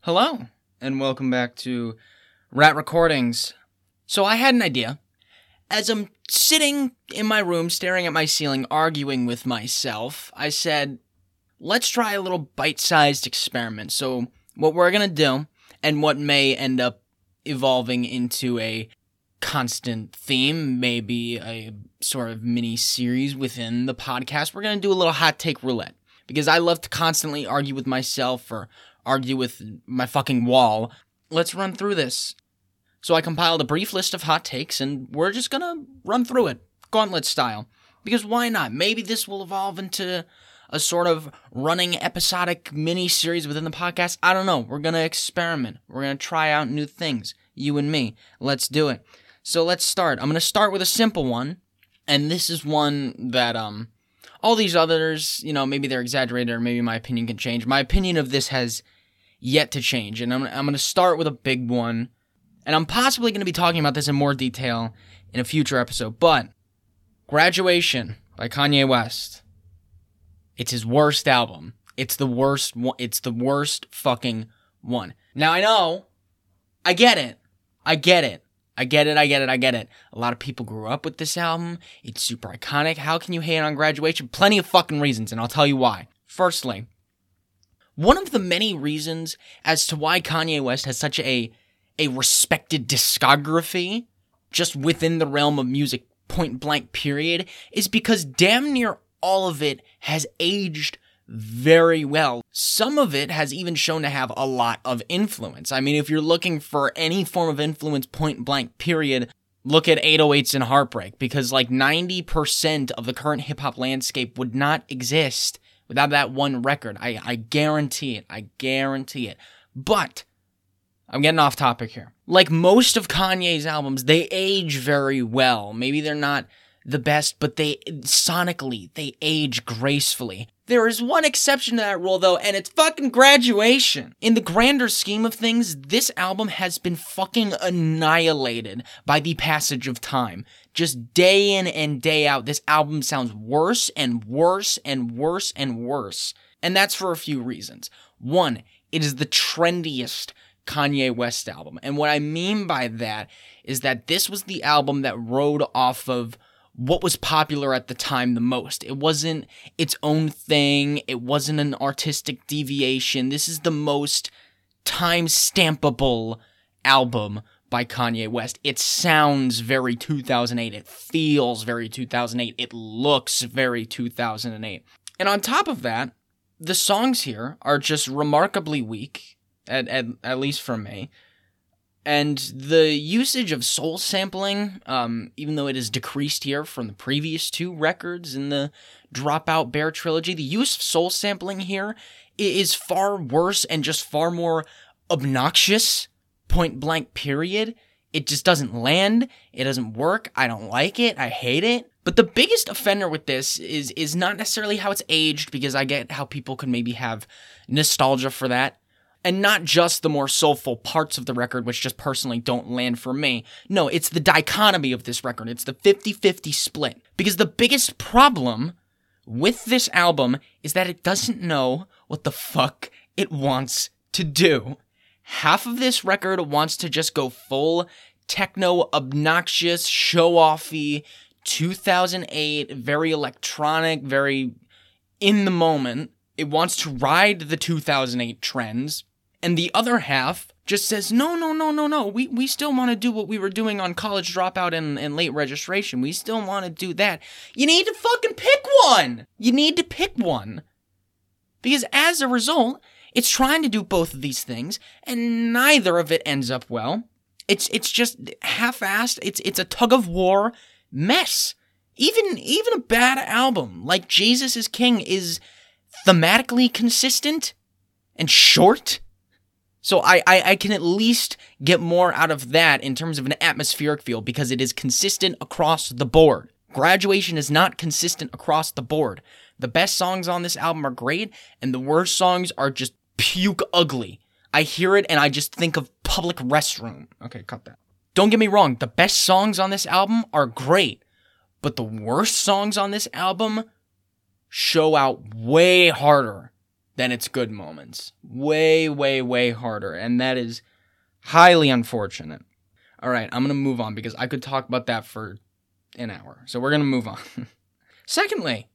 Hello, and welcome back to Rat Recordings. So, I had an idea. As I'm sitting in my room staring at my ceiling, arguing with myself, I said, let's try a little bite sized experiment. So, what we're gonna do, and what may end up evolving into a constant theme, maybe a sort of mini series within the podcast, we're gonna do a little hot take roulette. Because I love to constantly argue with myself or argue with my fucking wall. Let's run through this. So I compiled a brief list of hot takes and we're just gonna run through it, gauntlet style. Because why not? Maybe this will evolve into a sort of running episodic mini series within the podcast. I don't know. We're gonna experiment. We're gonna try out new things. You and me. Let's do it. So let's start. I'm gonna start with a simple one, and this is one that um all these others, you know, maybe they're exaggerated or maybe my opinion can change. My opinion of this has yet to change, and I'm I'm gonna start with a big one, and I'm possibly gonna be talking about this in more detail in a future episode. But Graduation by Kanye West. It's his worst album. It's the worst one. It's the worst fucking one. Now I know. I get it. I get it. I get it. I get it. I get it. A lot of people grew up with this album. It's super iconic. How can you hate on graduation? Plenty of fucking reasons, and I'll tell you why. Firstly, one of the many reasons as to why Kanye West has such a a respected discography just within the realm of music point blank period is because damn near all of it has aged very well. Some of it has even shown to have a lot of influence. I mean, if you're looking for any form of influence, point blank, period, look at 808s and Heartbreak, because like 90% of the current hip hop landscape would not exist without that one record. I, I guarantee it. I guarantee it. But I'm getting off topic here. Like most of Kanye's albums, they age very well. Maybe they're not the best, but they sonically they age gracefully. There is one exception to that rule though, and it's fucking graduation. In the grander scheme of things, this album has been fucking annihilated by the passage of time. Just day in and day out, this album sounds worse and worse and worse and worse. And that's for a few reasons. One, it is the trendiest Kanye West album. And what I mean by that is that this was the album that rode off of what was popular at the time the most. It wasn't its own thing, it wasn't an artistic deviation. This is the most time stampable album by Kanye West. It sounds very 2008. It feels very 2008. It looks very 2008. And on top of that, the songs here are just remarkably weak, at, at, at least for me. And the usage of soul sampling, um, even though it is decreased here from the previous two records in the Dropout Bear trilogy, the use of soul sampling here is far worse and just far more obnoxious, point blank, period. It just doesn't land. It doesn't work. I don't like it. I hate it. But the biggest offender with this is is not necessarily how it's aged, because I get how people could maybe have nostalgia for that and not just the more soulful parts of the record, which just personally don't land for me. No, it's the dichotomy of this record. It's the 50 50 split. Because the biggest problem with this album is that it doesn't know what the fuck it wants to do. Half of this record wants to just go full techno, obnoxious, show offy, 2008, very electronic, very in the moment. It wants to ride the 2008 trends and the other half just says, no, no, no, no, no. We, we still want to do what we were doing on college dropout and, and late registration. We still want to do that. You need to fucking pick one. You need to pick one. Because as a result, it's trying to do both of these things, and neither of it ends up well. It's it's just half-assed. It's it's a tug of war mess. Even even a bad album like Jesus is King is thematically consistent and short so I, I, I can at least get more out of that in terms of an atmospheric feel because it is consistent across the board. Graduation is not consistent across the board. The best songs on this album are great, and the worst songs are just puke ugly. I hear it and I just think of public restroom. Okay, cut that. Don't get me wrong, the best songs on this album are great, but the worst songs on this album show out way harder than its good moments. Way, way, way harder. And that is highly unfortunate. All right, I'm going to move on because I could talk about that for an hour. So we're going to move on. Secondly,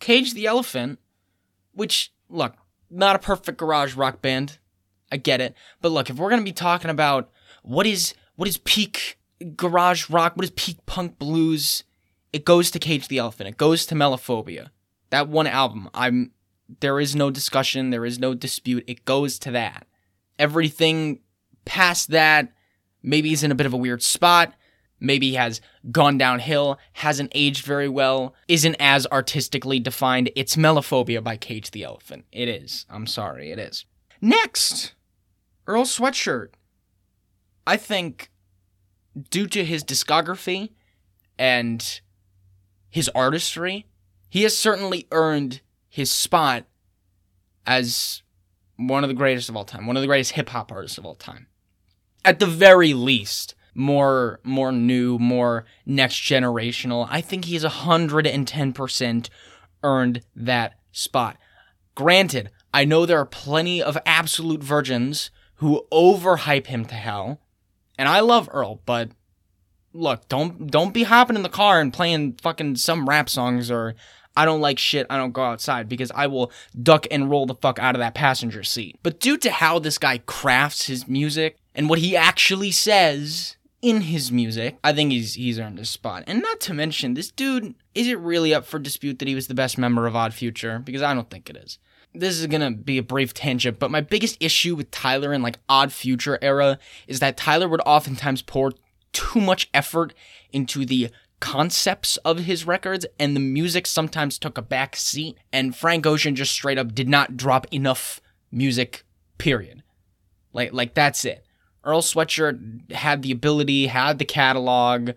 Cage the Elephant, which, look, not a perfect garage rock band. I get it. But look, if we're going to be talking about what is what is peak garage rock, what is peak punk blues, it goes to Cage the Elephant. It goes to Melophobia. That one album, I'm there is no discussion, there is no dispute. It goes to that. Everything past that maybe is in a bit of a weird spot, maybe has gone downhill, hasn't aged very well, isn't as artistically defined. It's Melophobia by Cage the Elephant. It is. I'm sorry, it is. Next, Earl Sweatshirt. I think due to his discography and his artistry, he has certainly earned his spot as one of the greatest of all time, one of the greatest hip hop artists of all time. At the very least, more more new, more next generational. I think he's 110% earned that spot. Granted, I know there are plenty of absolute virgins who overhype him to hell, and I love Earl, but look, don't don't be hopping in the car and playing fucking some rap songs or I don't like shit, I don't go outside because I will duck and roll the fuck out of that passenger seat. But due to how this guy crafts his music and what he actually says in his music, I think he's he's earned his spot. And not to mention, this dude is it really up for dispute that he was the best member of Odd Future? Because I don't think it is. This is gonna be a brief tangent, but my biggest issue with Tyler in like Odd Future era is that Tyler would oftentimes pour too much effort into the concepts of his records and the music sometimes took a back seat and Frank Ocean just straight up did not drop enough music period. Like like that's it. Earl Sweatshirt had the ability had the catalog.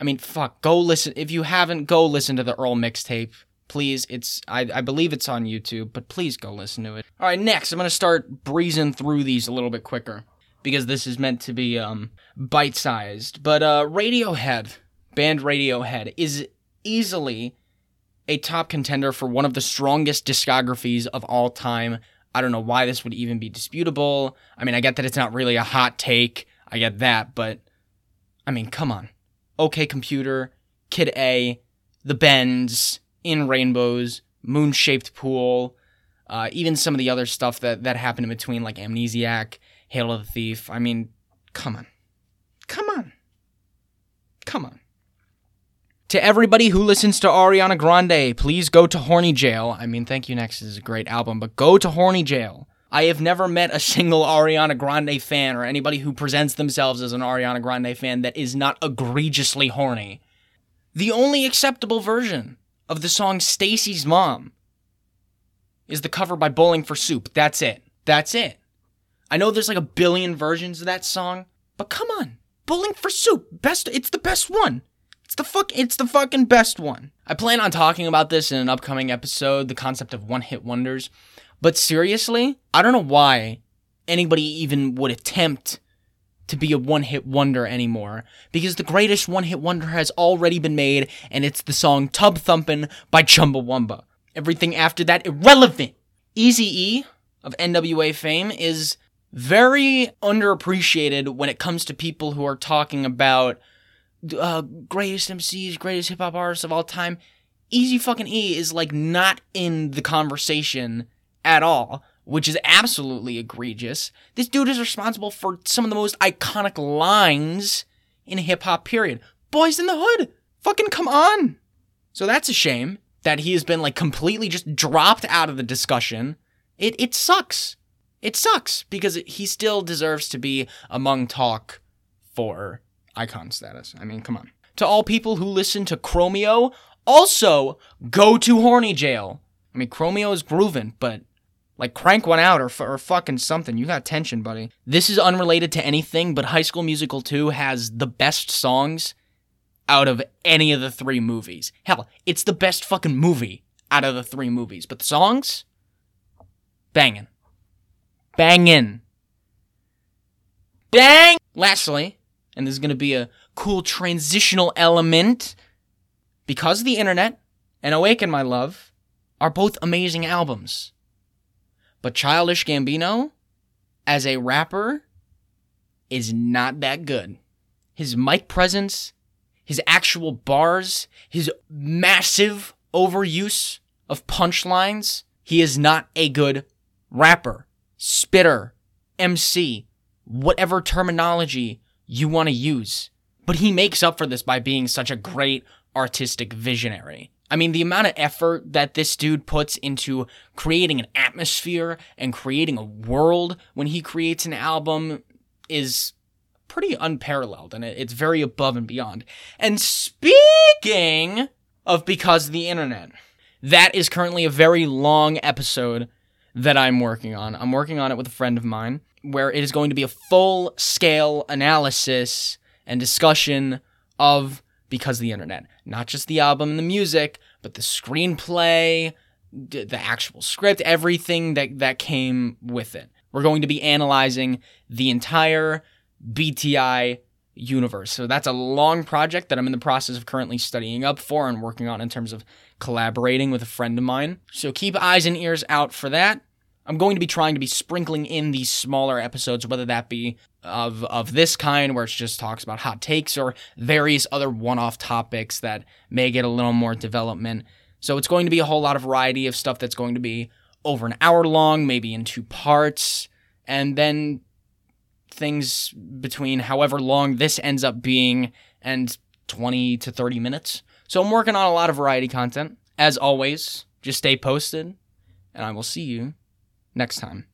I mean fuck go listen if you haven't go listen to the Earl mixtape please. It's I, I believe it's on YouTube but please go listen to it. All right next I'm gonna start breezing through these a little bit quicker because this is meant to be um, bite sized. But uh, Radiohead, band Radiohead, is easily a top contender for one of the strongest discographies of all time. I don't know why this would even be disputable. I mean, I get that it's not really a hot take. I get that, but I mean, come on. OK Computer, Kid A, The Bends, In Rainbows, Moon Shaped Pool, uh, even some of the other stuff that, that happened in between, like Amnesiac Hail of the Thief. I mean, come on. Come on. Come on. To everybody who listens to Ariana Grande, please go to Horny Jail. I mean, Thank You Next is a great album, but go to Horny Jail. I have never met a single Ariana Grande fan or anybody who presents themselves as an Ariana Grande fan that is not egregiously horny. The only acceptable version of the song Stacy's Mom is the cover by Bowling for Soup. That's it. That's it. I know there's like a billion versions of that song, but come on. Bowling for Soup, best it's the best one. It's the fuck it's the fucking best one. I plan on talking about this in an upcoming episode, the concept of one-hit wonders. But seriously, I don't know why anybody even would attempt to be a one-hit wonder anymore because the greatest one-hit wonder has already been made and it's the song Tub Thumpin' by Chumbawamba. Everything after that irrelevant. Easy E of NWA fame is very underappreciated when it comes to people who are talking about uh, greatest MCs, greatest hip hop artists of all time. Easy fucking E is like not in the conversation at all, which is absolutely egregious. This dude is responsible for some of the most iconic lines in hip hop, period. Boys in the Hood! Fucking come on! So that's a shame that he has been like completely just dropped out of the discussion. It, it sucks it sucks because he still deserves to be among talk for icon status. I mean, come on. To all people who listen to Chromeo, also go to Horny Jail. I mean, Chromeo is grooving, but like crank one out or, or fucking something. You got tension, buddy. This is unrelated to anything, but High School Musical 2 has the best songs out of any of the three movies. Hell, it's the best fucking movie out of the three movies. But the songs, banging. Bangin'. Bang! Lastly, and this is going to be a cool transitional element, because the internet and Awaken My Love are both amazing albums. But Childish Gambino, as a rapper, is not that good. His mic presence, his actual bars, his massive overuse of punchlines, he is not a good rapper, spitter, MC, whatever terminology you want to use. But he makes up for this by being such a great artistic visionary. I mean, the amount of effort that this dude puts into creating an atmosphere and creating a world when he creates an album is pretty unparalleled and it's very above and beyond. And speaking of Because of the Internet, that is currently a very long episode that I'm working on. I'm working on it with a friend of mine where it is going to be a full scale analysis and discussion of because the internet. Not just the album and the music, but the screenplay, the actual script, everything that, that came with it. We're going to be analyzing the entire BTI universe. So that's a long project that I'm in the process of currently studying up for and working on in terms of collaborating with a friend of mine. So keep eyes and ears out for that. I'm going to be trying to be sprinkling in these smaller episodes, whether that be of of this kind where it just talks about hot takes or various other one-off topics that may get a little more development. So it's going to be a whole lot of variety of stuff that's going to be over an hour long, maybe in two parts, and then things between however long this ends up being and 20 to 30 minutes. So I'm working on a lot of variety content. As always, just stay posted, and I will see you next time.